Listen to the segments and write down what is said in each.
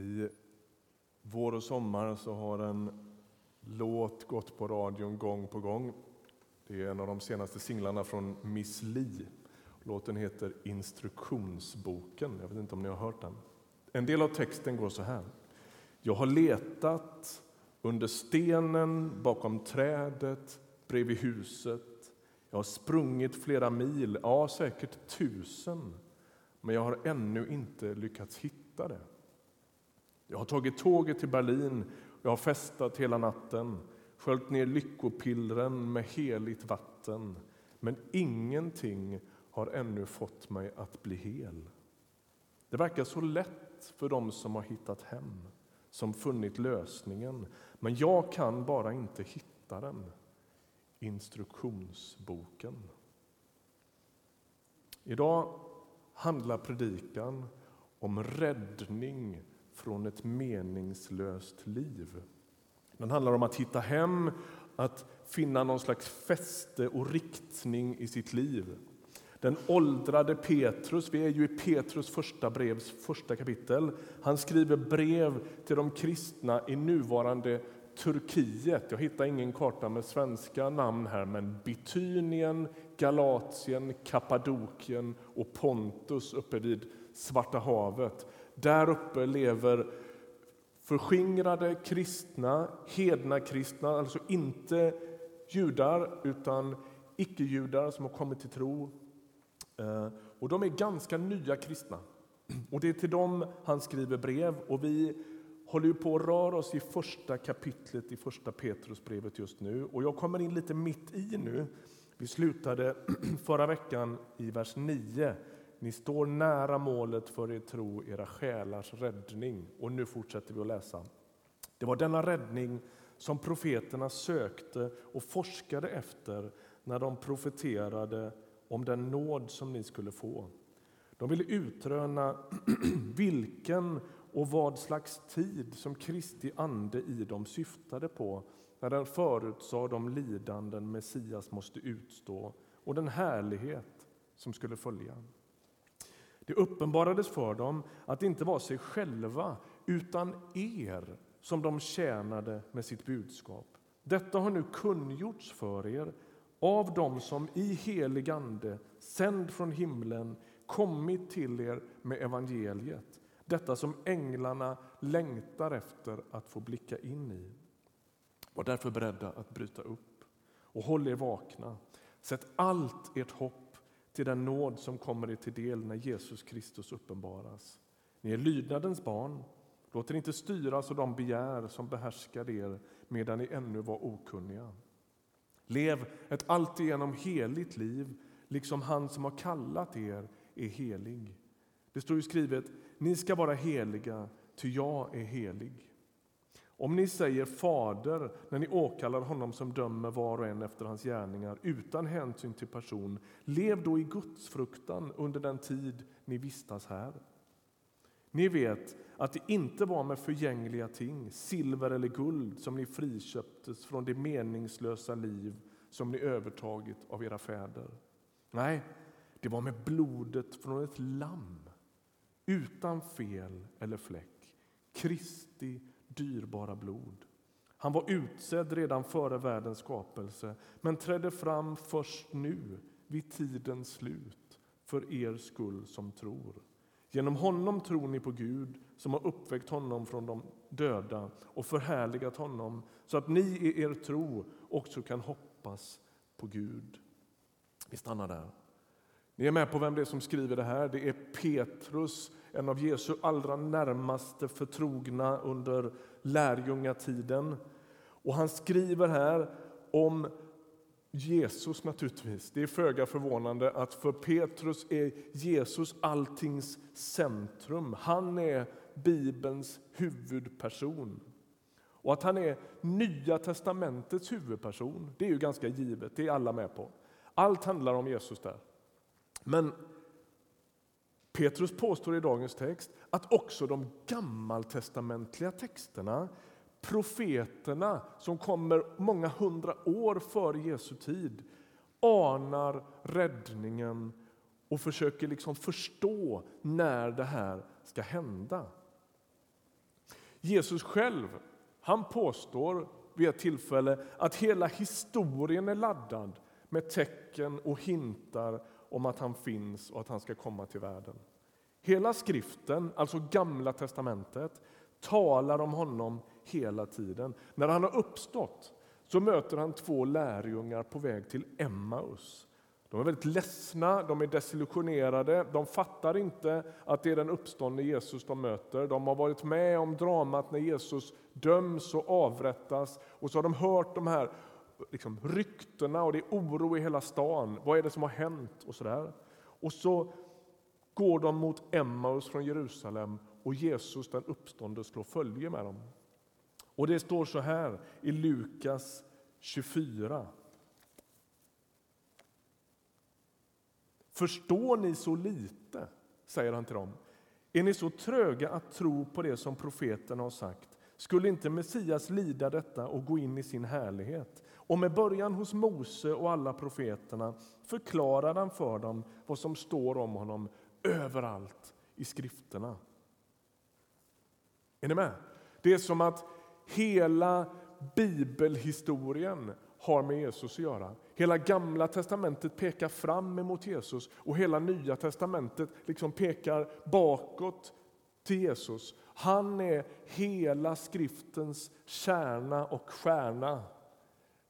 I vår och sommar så har en låt gått på radion gång på gång. Det är en av de senaste singlarna från Miss Li. Låten heter Instruktionsboken. Jag vet inte om ni har hört den. En del av texten går så här. Jag har letat under stenen, bakom trädet, bredvid huset. Jag har sprungit flera mil, ja säkert tusen, men jag har ännu inte lyckats hitta det. Jag har tagit tåget till Berlin, jag har festat hela natten, sköljt ner lyckopillren med heligt vatten, men ingenting har ännu fått mig att bli hel. Det verkar så lätt för dem som har hittat hem, som funnit lösningen, men jag kan bara inte hitta den. Instruktionsboken. Idag handlar predikan om räddning från ett meningslöst liv. Den handlar om att hitta hem, att finna någon slags fäste och riktning i sitt liv. Den åldrade Petrus, vi är ju i Petrus första brevs första kapitel. Han skriver brev till de kristna i nuvarande Turkiet. Jag hittar ingen karta med svenska namn här, men Bitynien, Galatien, Kappadokien och Pontus uppe vid Svarta havet. Där uppe lever förskingrade kristna, hedna kristna, alltså inte judar utan icke-judar som har kommit till tro. Eh, och de är ganska nya kristna. Och Det är till dem han skriver brev. och Vi håller ju på att röra oss i första kapitlet i första Petrusbrevet just nu. Och Jag kommer in lite mitt i nu. Vi slutade förra veckan i vers 9 ni står nära målet för er tro, era själars räddning. Och nu fortsätter vi att läsa. Det var denna räddning som profeterna sökte och forskade efter när de profeterade om den nåd som ni skulle få. De ville utröna vilken och vad slags tid som Kristi ande i dem syftade på när den förutsade de lidanden Messias måste utstå och den härlighet som skulle följa. Det uppenbarades för dem att det inte var sig själva utan er som de tjänade med sitt budskap. Detta har nu kungjorts för er av dem som i helig ande, sänd från himlen, kommit till er med evangeliet, detta som änglarna längtar efter att få blicka in i. Var därför beredda att bryta upp och håll er vakna. Sätt allt ert hopp till den nåd som kommer er till del när Jesus Kristus uppenbaras. Ni är lydnadens barn. Låt er inte styras av de begär som behärskar er medan ni ännu var okunniga. Lev ett alltigenom heligt liv, liksom han som har kallat er är helig. Det står ju skrivet, ni ska vara heliga, ty jag är helig. Om ni säger Fader när ni åkallar honom som dömer var och en efter hans gärningar utan hänsyn till person, lev då i Guds fruktan under den tid ni vistas här. Ni vet att det inte var med förgängliga ting, silver eller guld, som ni friköptes från det meningslösa liv som ni övertagit av era fäder. Nej, det var med blodet från ett lamm utan fel eller fläck, Kristi dyrbara blod. Han var utsedd redan före världens skapelse men trädde fram först nu, vid tidens slut, för er skull som tror. Genom honom tror ni på Gud som har uppväckt honom från de döda och förhärligat honom så att ni i er tro också kan hoppas på Gud. Vi stannar där. Ni är med på vem det är som skriver det här. Det är Petrus, en av Jesu allra närmaste förtrogna under lärjungatiden. Och han skriver här om Jesus naturligtvis. Det är föga förvånande att för Petrus är Jesus alltings centrum. Han är Bibelns huvudperson. Och att han är Nya testamentets huvudperson, det är ju ganska givet. Det är alla med på. Allt handlar om Jesus där. Men Petrus påstår i dagens text att också de gammaltestamentliga texterna, profeterna som kommer många hundra år före Jesu tid, anar räddningen och försöker liksom förstå när det här ska hända. Jesus själv han påstår vid ett tillfälle att hela historien är laddad med tecken och hintar om att han finns och att han ska komma till världen. Hela skriften, alltså Gamla testamentet, talar om honom hela tiden. När han har uppstått så möter han två lärjungar på väg till Emmaus. De är väldigt ledsna, de är desillusionerade, de fattar inte att det är den uppståndne Jesus de möter. De har varit med om dramat när Jesus döms och avrättas och så har de hört de här liksom, ryktena och det är oro i hela stan. Vad är det som har hänt? Och så, där. och så går de mot Emmaus från Jerusalem och Jesus den uppståndne slår följe med dem. Och det står så här i Lukas 24. Förstår ni så lite, säger han till dem. Är ni så tröga att tro på det som profeten har sagt? Skulle inte Messias lida detta och gå in i sin härlighet? Och med början hos Mose och alla profeterna förklarade han för dem vad som står om honom överallt i skrifterna. Är ni med? Det är som att hela bibelhistorien har med Jesus att göra. Hela Gamla testamentet pekar fram emot Jesus och hela Nya testamentet liksom pekar bakåt till Jesus. Han är hela skriftens kärna och stjärna.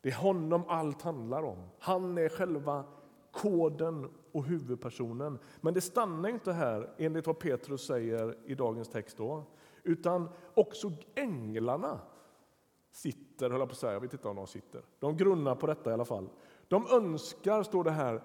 Det är honom allt handlar om. Han är själva koden och huvudpersonen. Men det stannar inte här, enligt vad Petrus säger i dagens text. Då, utan också änglarna sitter, höll jag på att säga, jag vet inte om de sitter. De grunnar på detta i alla fall. De önskar, står det här,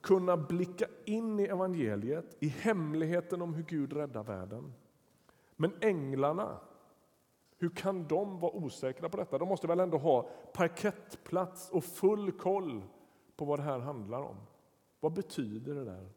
kunna blicka in i evangeliet, i hemligheten om hur Gud räddar världen. Men änglarna, hur kan de vara osäkra på detta? De måste väl ändå ha parkettplats och full koll på vad det här handlar om. Vad betyder det där?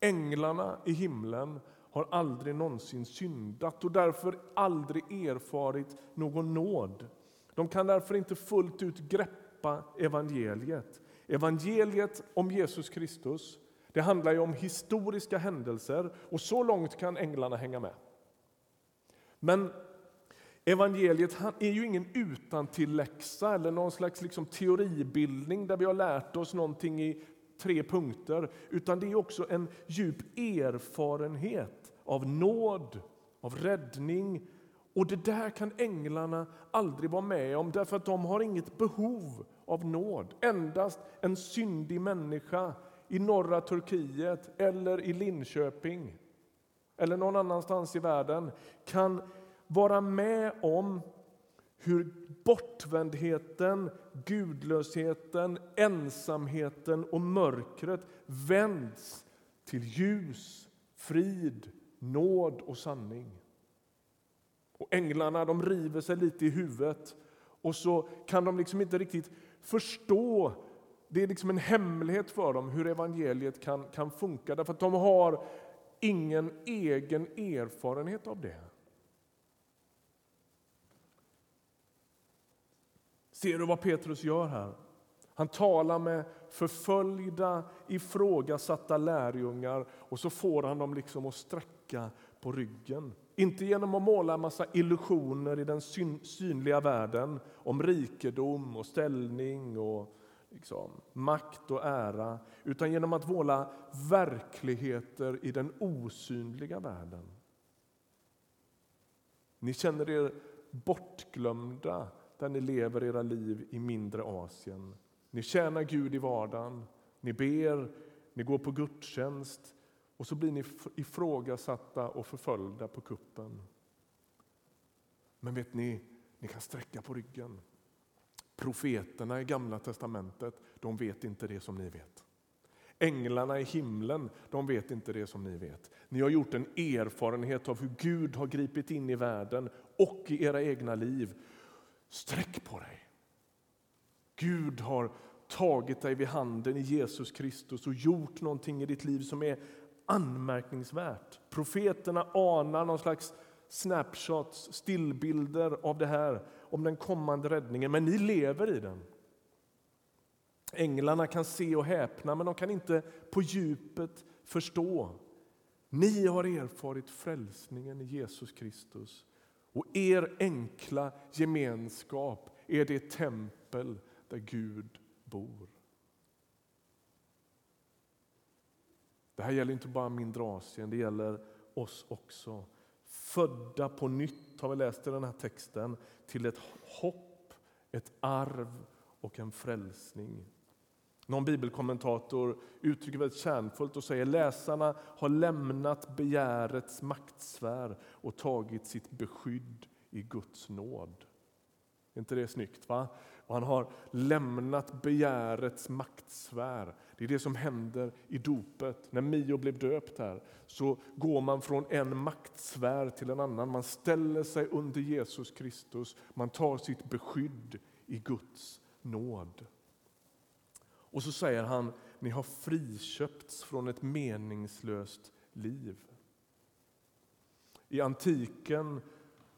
Änglarna i himlen har aldrig någonsin syndat och därför aldrig erfarit någon nåd. De kan därför inte fullt ut greppa evangeliet. Evangeliet om Jesus Kristus det handlar ju om historiska händelser och så långt kan änglarna hänga med. Men evangeliet är ju ingen utantilläxa eller någon slags liksom teoribildning där vi har lärt oss någonting i tre punkter, utan det är också en djup erfarenhet av nåd, av räddning. Och det där kan änglarna aldrig vara med om, därför att de har inget behov av nåd. Endast en syndig människa i norra Turkiet eller i Linköping eller någon annanstans i världen kan vara med om hur bortvändheten, gudlösheten, ensamheten och mörkret vänds till ljus, frid, nåd och sanning. Och Änglarna de river sig lite i huvudet och så kan de liksom inte riktigt förstå det är liksom en hemlighet för dem hur evangeliet kan, kan funka, därför att de har ingen egen erfarenhet av det. Ser du vad Petrus gör här? Han talar med förföljda, ifrågasatta lärjungar och så får han dem liksom att sträcka på ryggen. Inte genom att måla en massa illusioner i den synliga världen om rikedom och ställning och liksom, makt och ära utan genom att måla verkligheter i den osynliga världen. Ni känner er bortglömda där ni lever era liv i mindre Asien. Ni tjänar Gud i vardagen, ni ber, ni går på gudstjänst och så blir ni ifrågasatta och förföljda på kuppen. Men vet ni, ni kan sträcka på ryggen. Profeterna i Gamla testamentet, de vet inte det som ni vet. Änglarna i himlen, de vet inte det som ni vet. Ni har gjort en erfarenhet av hur Gud har gripit in i världen och i era egna liv. Sträck på dig! Gud har tagit dig vid handen i Jesus Kristus och gjort någonting i ditt liv som är anmärkningsvärt. Profeterna anar någon slags snapshots, stillbilder av det här, om den kommande räddningen, men ni lever i den. Änglarna kan se och häpna, men de kan inte på djupet förstå. Ni har erfarit frälsningen i Jesus Kristus och er enkla gemenskap är det tempel där Gud bor. Det här gäller inte bara mindre Asien, det gäller oss också. Födda på nytt, har vi läst i den här texten, till ett hopp, ett arv och en frälsning. Någon bibelkommentator uttrycker väldigt kärnfullt och säger läsarna har lämnat begärets maktsfär och tagit sitt beskydd i Guds nåd. Är inte det snyggt? va? Och han har lämnat begärets maktsfär. Det är det som händer i dopet. När Mio blev döpt här så går man från en maktsfär till en annan. Man ställer sig under Jesus Kristus. Man tar sitt beskydd i Guds nåd. Och så säger han, ni har friköpts från ett meningslöst liv. I antiken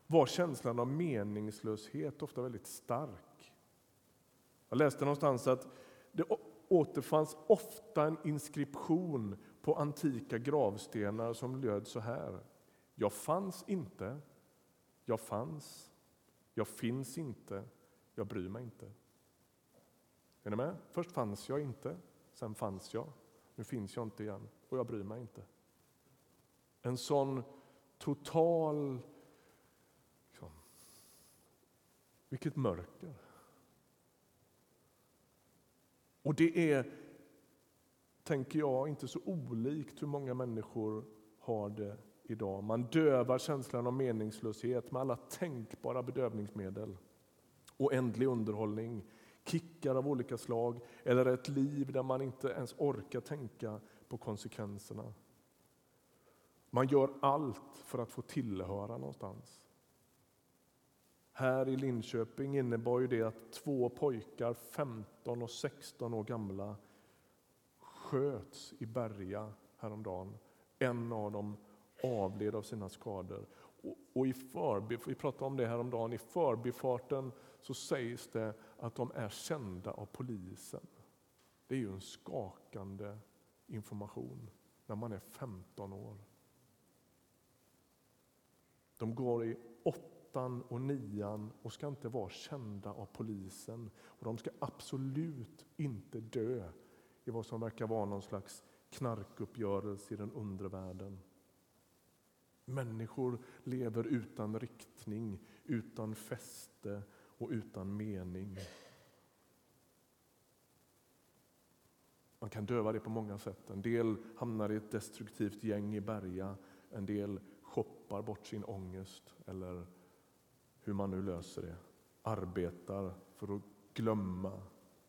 var känslan av meningslöshet ofta väldigt stark. Jag läste någonstans att det återfanns ofta en inskription på antika gravstenar som löd så här. Jag fanns inte, jag fanns, jag finns inte, jag bryr mig inte. Är ni med? Först fanns jag inte, sen fanns jag. Nu finns jag inte igen och jag bryr mig inte. En sån total... Liksom, vilket mörker! Och det är, tänker jag, inte så olikt hur många människor har det idag. Man dövar känslan av meningslöshet med alla tänkbara bedövningsmedel. Oändlig underhållning, kickar av olika slag eller ett liv där man inte ens orkar tänka på konsekvenserna. Man gör allt för att få tillhöra någonstans. Här i Linköping innebar ju det att två pojkar, 15 och 16 år gamla, sköts i Berga häromdagen. En av dem avled av sina skador. Och, i förbi, vi pratade om det häromdagen, i förbifarten så sägs det att de är kända av polisen. Det är ju en skakande information när man är 15 år. De går i åttan och nian och ska inte vara kända av polisen. Och De ska absolut inte dö i vad som verkar vara någon slags knarkuppgörelse i den undre världen. Människor lever utan riktning, utan fäste och utan mening. Man kan döva det på många sätt. En del hamnar i ett destruktivt gäng i Berga. En del shoppar bort sin ångest eller hur man nu löser det. Arbetar för att glömma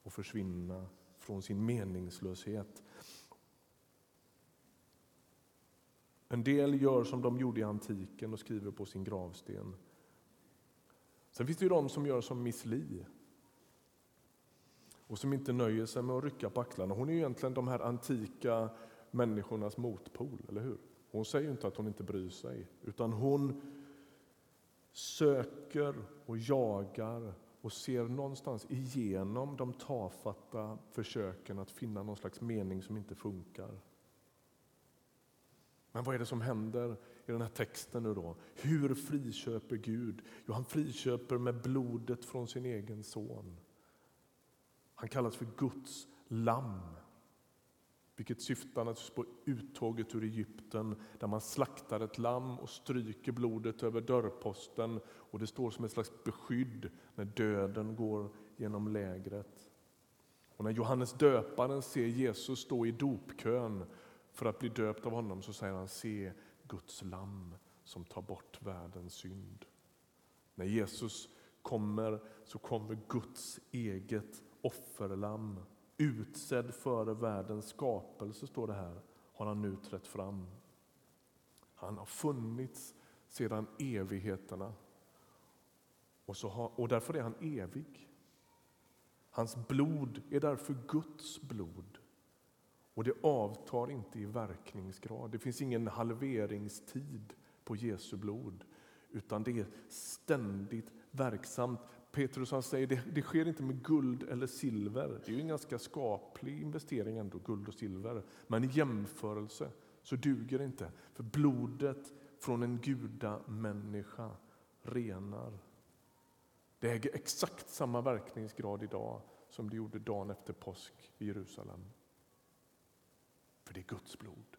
och försvinna från sin meningslöshet. En del gör som de gjorde i antiken och skriver på sin gravsten. Sen finns det ju de som gör som Miss Li och som inte nöjer sig med att rycka på axlarna. Hon är ju egentligen de här antika människornas motpol, eller hur? Hon säger inte att hon inte bryr sig, utan hon söker och jagar och ser någonstans igenom de tafatta försöken att finna någon slags mening som inte funkar. Men vad är det som händer i den här texten nu då? Hur friköper Gud? Jo, han friköper med blodet från sin egen son. Han kallas för Guds lamm. Vilket syftar naturligtvis på uttåget ur Egypten där man slaktar ett lamm och stryker blodet över dörrposten och det står som ett slags beskydd när döden går genom lägret. Och när Johannes döparen ser Jesus stå i dopkön för att bli döpt av honom så säger han se Guds lamm som tar bort världens synd. När Jesus kommer så kommer Guds eget offerlamm utsedd före världens skapelse, står det här, har han nu trätt fram. Han har funnits sedan evigheterna och, så har, och därför är han evig. Hans blod är därför Guds blod och det avtar inte i verkningsgrad. Det finns ingen halveringstid på Jesu blod utan det är ständigt verksamt. Petrus han säger det, det sker inte med guld eller silver. Det är ju en ganska skaplig investering ändå, guld och silver. Men i jämförelse så duger det inte. För blodet från en gudamänniska renar. Det äger exakt samma verkningsgrad idag som det gjorde dagen efter påsk i Jerusalem. För det är Guds blod.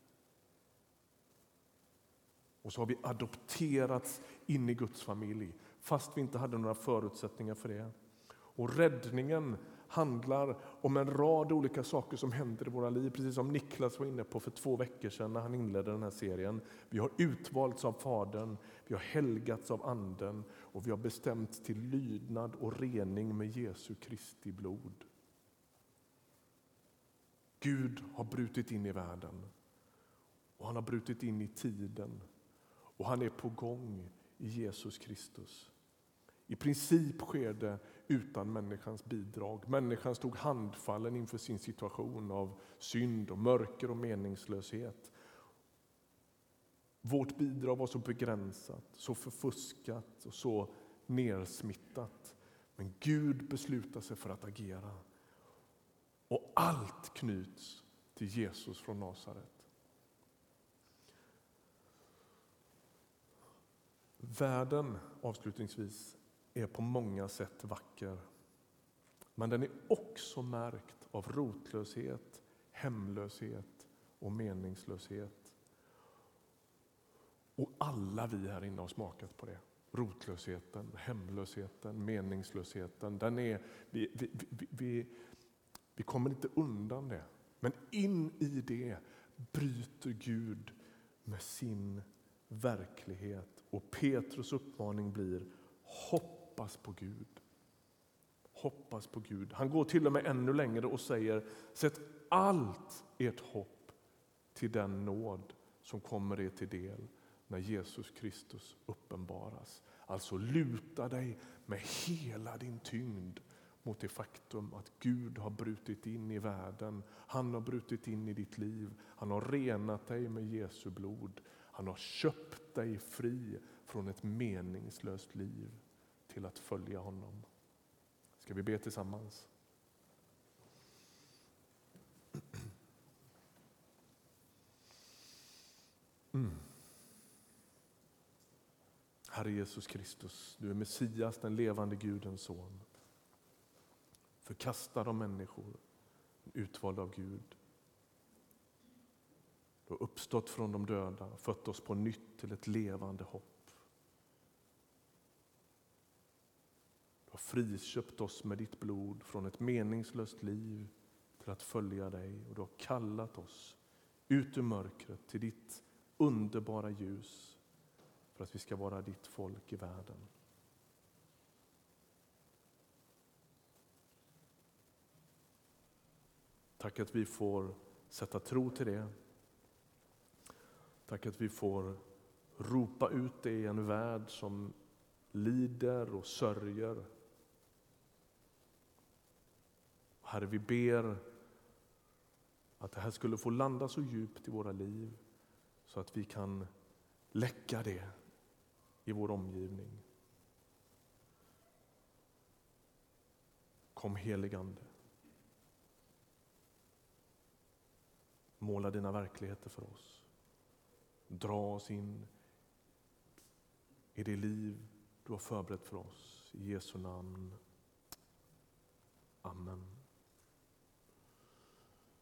Och så har vi adopterats in i Guds familj fast vi inte hade några förutsättningar för det. Och räddningen handlar om en rad olika saker som händer i våra liv, precis som Niklas var inne på för två veckor sedan när han inledde den här serien. Vi har utvalts av Fadern, vi har helgats av Anden och vi har bestämts till lydnad och rening med Jesu Kristi blod. Gud har brutit in i världen och han har brutit in i tiden och han är på gång i Jesus Kristus. I princip sker det utan människans bidrag. Människan stod handfallen inför sin situation av synd, och mörker och meningslöshet. Vårt bidrag var så begränsat, så förfuskat och så nersmittat. Men Gud beslutar sig för att agera. Och allt knyts till Jesus från Nasaret. Världen, avslutningsvis, är på många sätt vacker. Men den är också märkt av rotlöshet, hemlöshet och meningslöshet. Och alla vi här inne har smakat på det. Rotlösheten, hemlösheten, meningslösheten. Den är, vi, vi, vi, vi, vi kommer inte undan det. Men in i det bryter Gud med sin verklighet. Och Petrus uppmaning blir hoppas på Gud. Hoppas på Gud. Han går till och med ännu längre och säger sätt allt ert hopp till den nåd som kommer er till del när Jesus Kristus uppenbaras. Alltså luta dig med hela din tyngd mot det faktum att Gud har brutit in i världen. Han har brutit in i ditt liv. Han har renat dig med Jesu blod. Han har köpt dig fri från ett meningslöst liv till att följa honom. Ska vi be tillsammans? Mm. Herre Jesus Kristus, du är Messias, den levande Gudens son. Förkastad av människor, utvald av Gud. Du har uppstått från de döda, fött oss på nytt till ett levande hopp. Har friköpt oss med ditt blod från ett meningslöst liv till att följa dig och du har kallat oss ut ur mörkret till ditt underbara ljus för att vi ska vara ditt folk i världen. Tack att vi får sätta tro till det. Tack att vi får ropa ut det i en värld som lider och sörjer Herre, vi ber att det här skulle få landa så djupt i våra liv så att vi kan läcka det i vår omgivning. Kom heligande. Måla dina verkligheter för oss. Dra oss in i det liv du har förberett för oss. I Jesu namn. Amen.